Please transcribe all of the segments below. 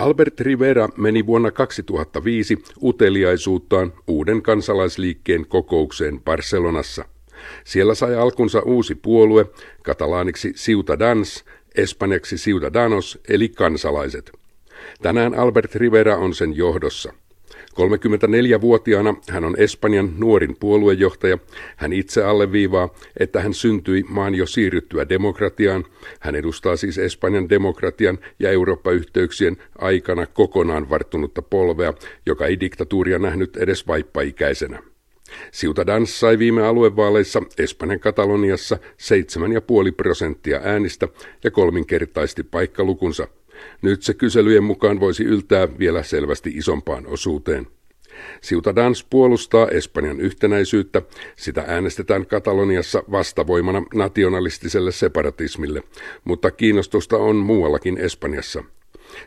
Albert Rivera meni vuonna 2005 uteliaisuuttaan uuden kansalaisliikkeen kokoukseen Barcelonassa. Siellä sai alkunsa uusi puolue, katalaaniksi Ciutadans, espanjaksi Ciudadanos eli kansalaiset. Tänään Albert Rivera on sen johdossa. 34-vuotiaana hän on Espanjan nuorin puoluejohtaja. Hän itse alleviivaa, että hän syntyi maan jo siirryttyä demokratiaan. Hän edustaa siis Espanjan demokratian ja Eurooppa-yhteyksien aikana kokonaan varttunutta polvea, joka ei diktatuuria nähnyt edes vaippaikäisenä. Ciutadans sai viime aluevaaleissa Espanjan Kataloniassa 7,5 prosenttia äänistä ja kolminkertaisti paikkalukunsa – nyt se kyselyjen mukaan voisi yltää vielä selvästi isompaan osuuteen. Ciutadans puolustaa Espanjan yhtenäisyyttä, sitä äänestetään Kataloniassa vastavoimana nationalistiselle separatismille, mutta kiinnostusta on muuallakin Espanjassa.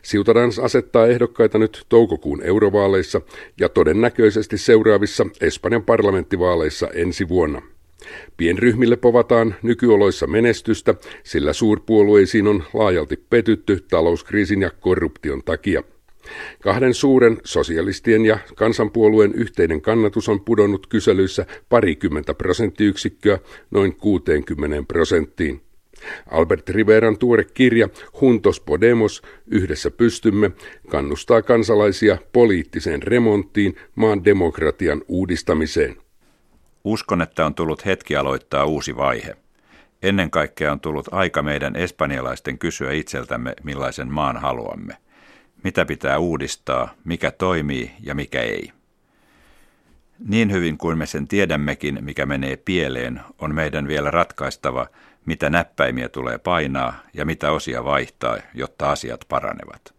Ciutadans asettaa ehdokkaita nyt toukokuun eurovaaleissa ja todennäköisesti seuraavissa Espanjan parlamenttivaaleissa ensi vuonna. Pienryhmille povataan nykyoloissa menestystä, sillä suurpuolueisiin on laajalti petytty talouskriisin ja korruption takia. Kahden suuren sosialistien ja kansanpuolueen yhteinen kannatus on pudonnut kyselyissä parikymmentä prosenttiyksikköä noin 60 prosenttiin. Albert Riveran tuore kirja Huntos Podemos, Yhdessä pystymme, kannustaa kansalaisia poliittiseen remonttiin maan demokratian uudistamiseen. Uskon, että on tullut hetki aloittaa uusi vaihe. Ennen kaikkea on tullut aika meidän espanjalaisten kysyä itseltämme, millaisen maan haluamme. Mitä pitää uudistaa, mikä toimii ja mikä ei. Niin hyvin kuin me sen tiedämmekin, mikä menee pieleen, on meidän vielä ratkaistava, mitä näppäimiä tulee painaa ja mitä osia vaihtaa, jotta asiat paranevat.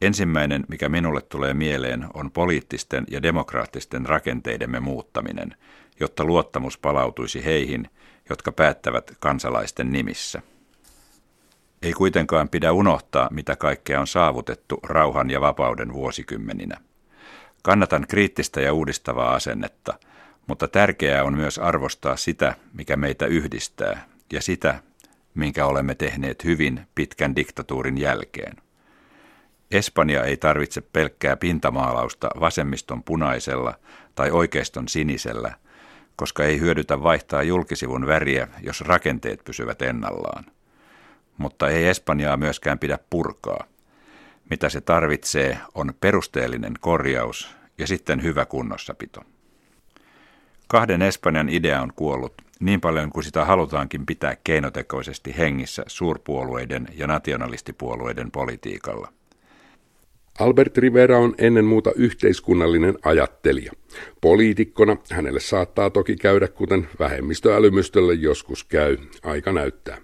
Ensimmäinen, mikä minulle tulee mieleen, on poliittisten ja demokraattisten rakenteidemme muuttaminen – jotta luottamus palautuisi heihin, jotka päättävät kansalaisten nimissä. Ei kuitenkaan pidä unohtaa, mitä kaikkea on saavutettu rauhan ja vapauden vuosikymmeninä. Kannatan kriittistä ja uudistavaa asennetta, mutta tärkeää on myös arvostaa sitä, mikä meitä yhdistää, ja sitä, minkä olemme tehneet hyvin pitkän diktatuurin jälkeen. Espanja ei tarvitse pelkkää pintamaalausta vasemmiston punaisella tai oikeiston sinisellä, koska ei hyödytä vaihtaa julkisivun väriä, jos rakenteet pysyvät ennallaan. Mutta ei Espanjaa myöskään pidä purkaa. Mitä se tarvitsee on perusteellinen korjaus ja sitten hyvä kunnossapito. Kahden Espanjan idea on kuollut niin paljon kuin sitä halutaankin pitää keinotekoisesti hengissä suurpuolueiden ja nationalistipuolueiden politiikalla – Albert Rivera on ennen muuta yhteiskunnallinen ajattelija. Poliitikkona hänelle saattaa toki käydä, kuten vähemmistöälymystölle joskus käy, aika näyttää.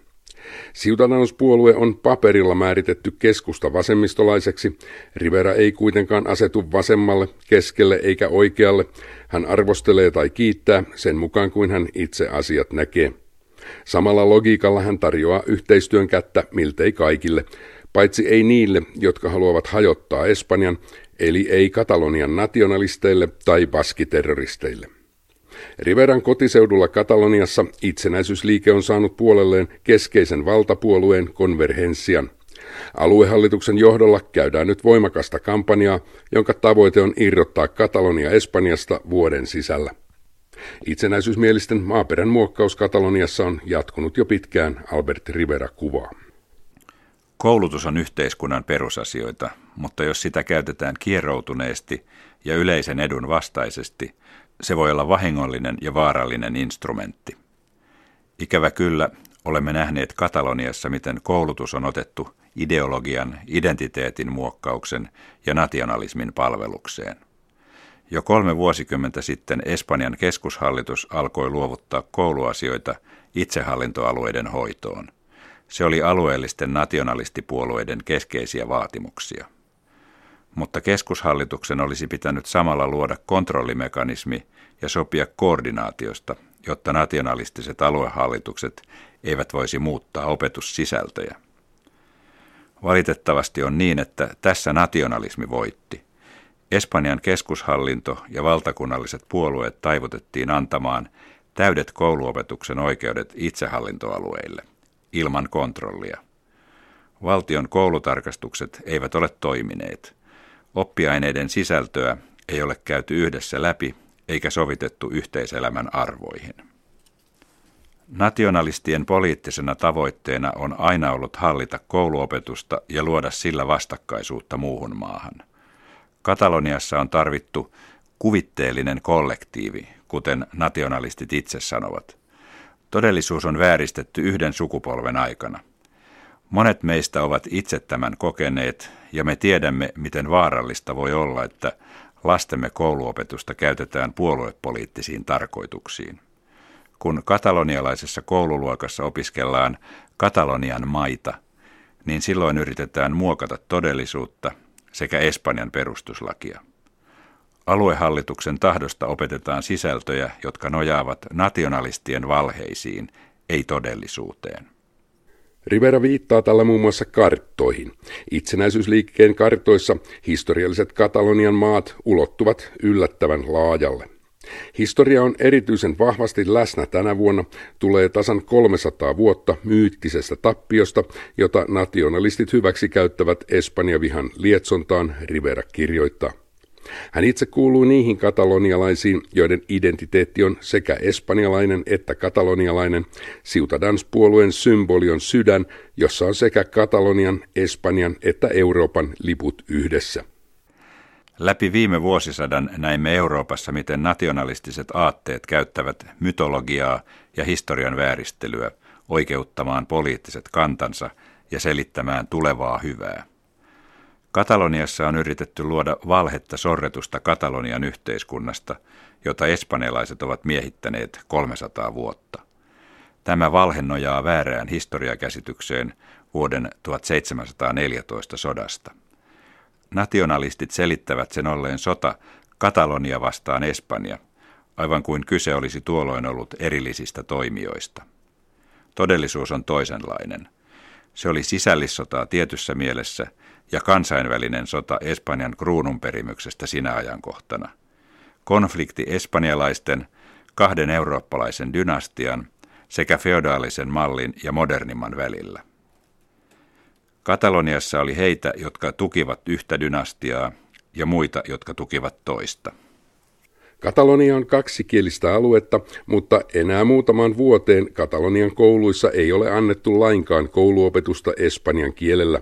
Ciudadanos-puolue on paperilla määritetty keskusta vasemmistolaiseksi. Rivera ei kuitenkaan asetu vasemmalle, keskelle eikä oikealle. Hän arvostelee tai kiittää sen mukaan kuin hän itse asiat näkee. Samalla logiikalla hän tarjoaa yhteistyön kättä miltei kaikille, paitsi ei niille, jotka haluavat hajottaa Espanjan, eli ei Katalonian nationalisteille tai baskiterroristeille. Riveran kotiseudulla Kataloniassa itsenäisyysliike on saanut puolelleen keskeisen valtapuolueen konverhenssian. Aluehallituksen johdolla käydään nyt voimakasta kampanjaa, jonka tavoite on irrottaa Katalonia Espanjasta vuoden sisällä. Itsenäisyysmielisten maaperän muokkaus Kataloniassa on jatkunut jo pitkään, Albert Rivera kuvaa. Koulutus on yhteiskunnan perusasioita, mutta jos sitä käytetään kieroutuneesti ja yleisen edun vastaisesti, se voi olla vahingollinen ja vaarallinen instrumentti. Ikävä kyllä, olemme nähneet Kataloniassa, miten koulutus on otettu ideologian, identiteetin muokkauksen ja nationalismin palvelukseen. Jo kolme vuosikymmentä sitten Espanjan keskushallitus alkoi luovuttaa kouluasioita itsehallintoalueiden hoitoon – se oli alueellisten nationalistipuolueiden keskeisiä vaatimuksia. Mutta keskushallituksen olisi pitänyt samalla luoda kontrollimekanismi ja sopia koordinaatiosta, jotta nationalistiset aluehallitukset eivät voisi muuttaa opetussisältöjä. Valitettavasti on niin, että tässä nationalismi voitti. Espanjan keskushallinto ja valtakunnalliset puolueet taivutettiin antamaan täydet kouluopetuksen oikeudet itsehallintoalueille – ilman kontrollia. Valtion koulutarkastukset eivät ole toimineet. Oppiaineiden sisältöä ei ole käyty yhdessä läpi eikä sovitettu yhteiselämän arvoihin. Nationalistien poliittisena tavoitteena on aina ollut hallita kouluopetusta ja luoda sillä vastakkaisuutta muuhun maahan. Kataloniassa on tarvittu kuvitteellinen kollektiivi, kuten nationalistit itse sanovat. Todellisuus on vääristetty yhden sukupolven aikana. Monet meistä ovat itse tämän kokeneet ja me tiedämme, miten vaarallista voi olla, että lastemme kouluopetusta käytetään puoluepoliittisiin tarkoituksiin. Kun katalonialaisessa koululuokassa opiskellaan Katalonian maita, niin silloin yritetään muokata todellisuutta sekä Espanjan perustuslakia. Aluehallituksen tahdosta opetetaan sisältöjä, jotka nojaavat nationalistien valheisiin, ei todellisuuteen. Rivera viittaa tällä muun muassa karttoihin. Itsenäisyysliikkeen kartoissa historialliset Katalonian maat ulottuvat yllättävän laajalle. Historia on erityisen vahvasti läsnä tänä vuonna, tulee tasan 300 vuotta myyttisestä tappiosta, jota nationalistit hyväksi käyttävät Espanja-vihan lietsontaan, Rivera kirjoittaa. Hän itse kuuluu niihin katalonialaisiin, joiden identiteetti on sekä espanjalainen että katalonialainen. Ciutadans-puolueen symboli on sydän, jossa on sekä Katalonian, Espanjan että Euroopan liput yhdessä. Läpi viime vuosisadan näimme Euroopassa, miten nationalistiset aatteet käyttävät mytologiaa ja historian vääristelyä oikeuttamaan poliittiset kantansa ja selittämään tulevaa hyvää. Kataloniassa on yritetty luoda valhetta sorretusta Katalonian yhteiskunnasta, jota espanjalaiset ovat miehittäneet 300 vuotta. Tämä valhe nojaa väärään historiakäsitykseen vuoden 1714 sodasta. Nationalistit selittävät sen olleen sota Katalonia vastaan Espanja, aivan kuin kyse olisi tuolloin ollut erillisistä toimijoista. Todellisuus on toisenlainen. Se oli sisällissotaa tietyssä mielessä ja kansainvälinen sota Espanjan kruununperimyksestä sinä ajankohtana. Konflikti espanjalaisten, kahden eurooppalaisen dynastian sekä feodaalisen mallin ja modernimman välillä. Kataloniassa oli heitä, jotka tukivat yhtä dynastiaa ja muita, jotka tukivat toista. Katalonia on kaksikielistä aluetta, mutta enää muutaman vuoteen Katalonian kouluissa ei ole annettu lainkaan kouluopetusta espanjan kielellä.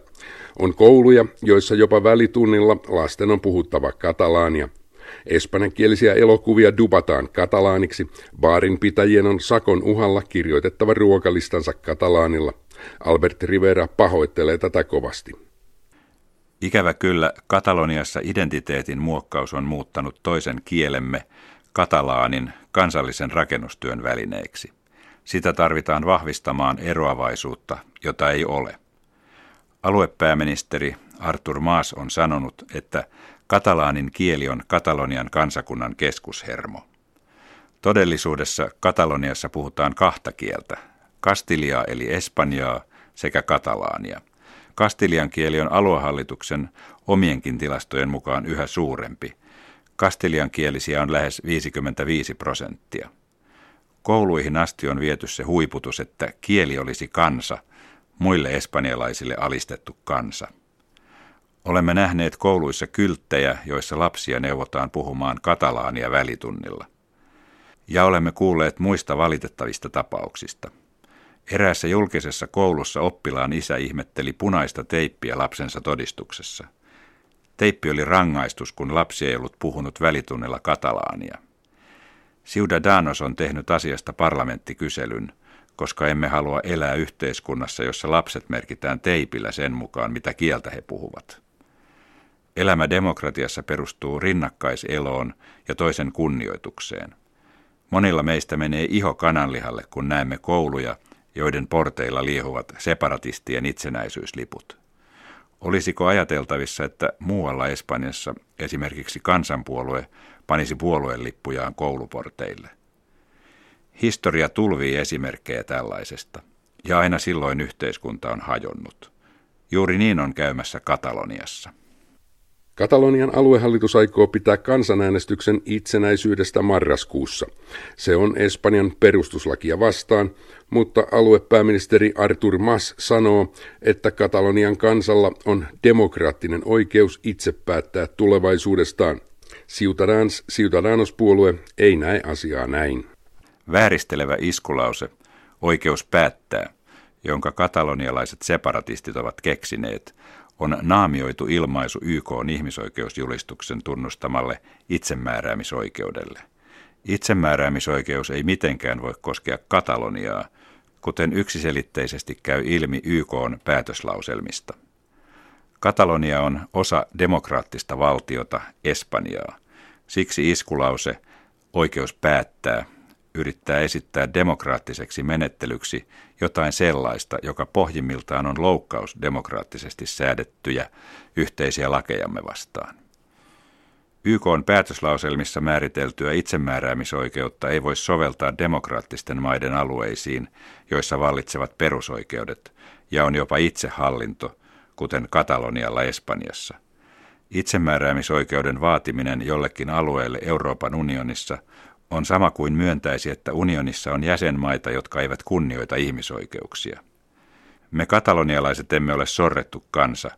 On kouluja, joissa jopa välitunnilla lasten on puhuttava katalaania. Espanjankielisiä elokuvia dubataan katalaaniksi, baarinpitäjien on sakon uhalla kirjoitettava ruokalistansa katalaanilla. Albert Rivera pahoittelee tätä kovasti. Ikävä kyllä, Kataloniassa identiteetin muokkaus on muuttanut toisen kielemme, katalaanin, kansallisen rakennustyön välineeksi. Sitä tarvitaan vahvistamaan eroavaisuutta, jota ei ole. Aluepääministeri Artur Maas on sanonut, että katalaanin kieli on Katalonian kansakunnan keskushermo. Todellisuudessa Kataloniassa puhutaan kahta kieltä, kastiliaa eli espanjaa sekä katalaania. Kastilian kieli on aluehallituksen omienkin tilastojen mukaan yhä suurempi. Kastilian kielisiä on lähes 55 prosenttia. Kouluihin asti on viety se huiputus, että kieli olisi kansa, muille espanjalaisille alistettu kansa. Olemme nähneet kouluissa kylttejä, joissa lapsia neuvotaan puhumaan katalaania välitunnilla. Ja olemme kuulleet muista valitettavista tapauksista – Eräässä julkisessa koulussa oppilaan isä ihmetteli punaista teippiä lapsensa todistuksessa. Teippi oli rangaistus, kun lapsi ei ollut puhunut välitunnilla katalaania. Ciudadanos on tehnyt asiasta parlamenttikyselyn, koska emme halua elää yhteiskunnassa, jossa lapset merkitään teipillä sen mukaan, mitä kieltä he puhuvat. Elämä demokratiassa perustuu rinnakkaiseloon ja toisen kunnioitukseen. Monilla meistä menee iho kananlihalle, kun näemme kouluja, joiden porteilla liehuvat separatistien itsenäisyysliput. Olisiko ajateltavissa, että muualla Espanjassa esimerkiksi kansanpuolue panisi puolueen lippujaan kouluporteille? Historia tulvii esimerkkejä tällaisesta, ja aina silloin yhteiskunta on hajonnut. Juuri niin on käymässä Kataloniassa. Katalonian aluehallitus aikoo pitää kansanäänestyksen itsenäisyydestä marraskuussa. Se on Espanjan perustuslakia vastaan, mutta aluepääministeri Artur Mas sanoo, että Katalonian kansalla on demokraattinen oikeus itse päättää tulevaisuudestaan. Ciutadans Ciudadanos-puolue ei näe asiaa näin. Vääristelevä iskulause, oikeus päättää, jonka katalonialaiset separatistit ovat keksineet, on naamioitu ilmaisu YK on ihmisoikeusjulistuksen tunnustamalle itsemääräämisoikeudelle. Itsemääräämisoikeus ei mitenkään voi koskea Kataloniaa, kuten yksiselitteisesti käy ilmi YK on päätöslauselmista. Katalonia on osa demokraattista valtiota, Espanjaa. Siksi iskulause oikeus päättää yrittää esittää demokraattiseksi menettelyksi jotain sellaista, joka pohjimmiltaan on loukkaus demokraattisesti säädettyjä yhteisiä lakejamme vastaan. YK on päätöslauselmissa määriteltyä itsemääräämisoikeutta ei voi soveltaa demokraattisten maiden alueisiin, joissa vallitsevat perusoikeudet, ja on jopa itsehallinto, kuten Katalonialla Espanjassa. Itsemääräämisoikeuden vaatiminen jollekin alueelle Euroopan unionissa on sama kuin myöntäisi, että unionissa on jäsenmaita, jotka eivät kunnioita ihmisoikeuksia. Me katalonialaiset emme ole sorrettu kansa.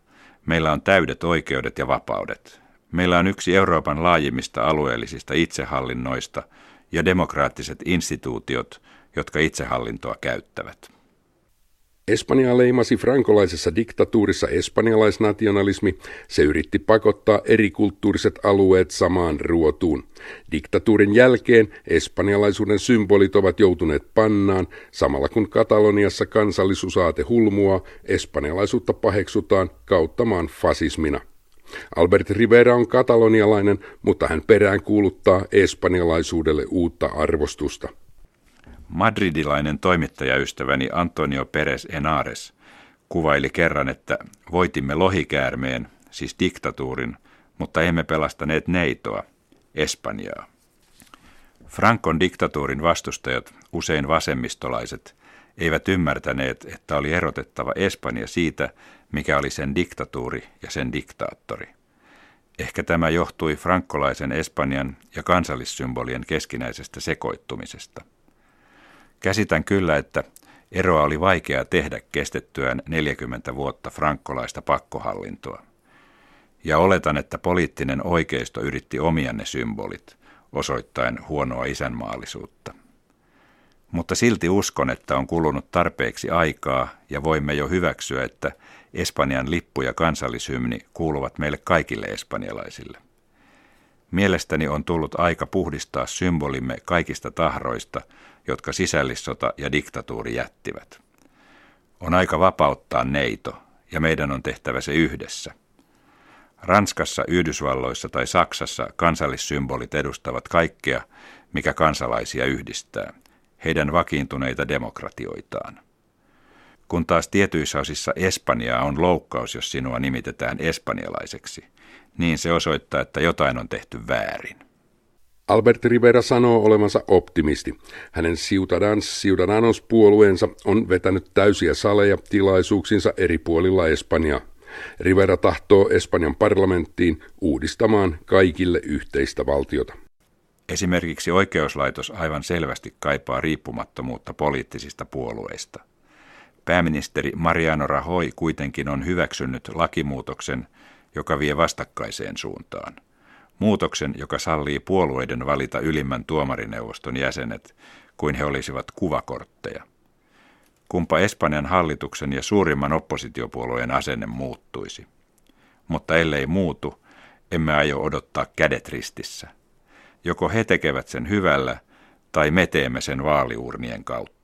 Meillä on täydet oikeudet ja vapaudet. Meillä on yksi Euroopan laajimmista alueellisista itsehallinnoista ja demokraattiset instituutiot, jotka itsehallintoa käyttävät. Espanja leimasi frankolaisessa diktatuurissa espanjalaisnationalismi. Se yritti pakottaa eri kulttuuriset alueet samaan ruotuun. Diktatuurin jälkeen espanjalaisuuden symbolit ovat joutuneet pannaan, samalla kun Kataloniassa kansallisuusaate hulmua, espanjalaisuutta paheksutaan kauttamaan fasismina. Albert Rivera on katalonialainen, mutta hän perään kuuluttaa espanjalaisuudelle uutta arvostusta. Madridilainen toimittajaystäväni Antonio Perez Enares kuvaili kerran, että voitimme lohikäärmeen, siis diktatuurin, mutta emme pelastaneet neitoa, Espanjaa. Frankon diktatuurin vastustajat, usein vasemmistolaiset, eivät ymmärtäneet, että oli erotettava Espanja siitä, mikä oli sen diktatuuri ja sen diktaattori. Ehkä tämä johtui frankkolaisen Espanjan ja kansallissymbolien keskinäisestä sekoittumisesta. Käsitän kyllä, että eroa oli vaikea tehdä kestettyään 40 vuotta frankkolaista pakkohallintoa. Ja oletan, että poliittinen oikeisto yritti omia ne symbolit, osoittaen huonoa isänmaallisuutta. Mutta silti uskon, että on kulunut tarpeeksi aikaa ja voimme jo hyväksyä, että Espanjan lippu ja kansallishymni kuuluvat meille kaikille espanjalaisille. Mielestäni on tullut aika puhdistaa symbolimme kaikista tahroista, jotka sisällissota ja diktatuuri jättivät. On aika vapauttaa neito, ja meidän on tehtävä se yhdessä. Ranskassa, Yhdysvalloissa tai Saksassa kansallissymbolit edustavat kaikkea, mikä kansalaisia yhdistää, heidän vakiintuneita demokratioitaan. Kun taas tietyissä osissa Espanjaa on loukkaus, jos sinua nimitetään espanjalaiseksi, niin se osoittaa, että jotain on tehty väärin. Albert Rivera sanoo olevansa optimisti. Hänen Ciutadans Ciudadanos-puolueensa on vetänyt täysiä saleja tilaisuuksinsa eri puolilla Espanjaa. Rivera tahtoo Espanjan parlamenttiin uudistamaan kaikille yhteistä valtiota. Esimerkiksi oikeuslaitos aivan selvästi kaipaa riippumattomuutta poliittisista puolueista. Pääministeri Mariano Rajoy kuitenkin on hyväksynyt lakimuutoksen, joka vie vastakkaiseen suuntaan. Muutoksen, joka sallii puolueiden valita ylimmän tuomarineuvoston jäsenet, kuin he olisivat kuvakortteja. Kumpa Espanjan hallituksen ja suurimman oppositiopuolueen asenne muuttuisi. Mutta ellei muutu, emme aio odottaa kädet ristissä. Joko he tekevät sen hyvällä, tai me teemme sen vaaliurnien kautta.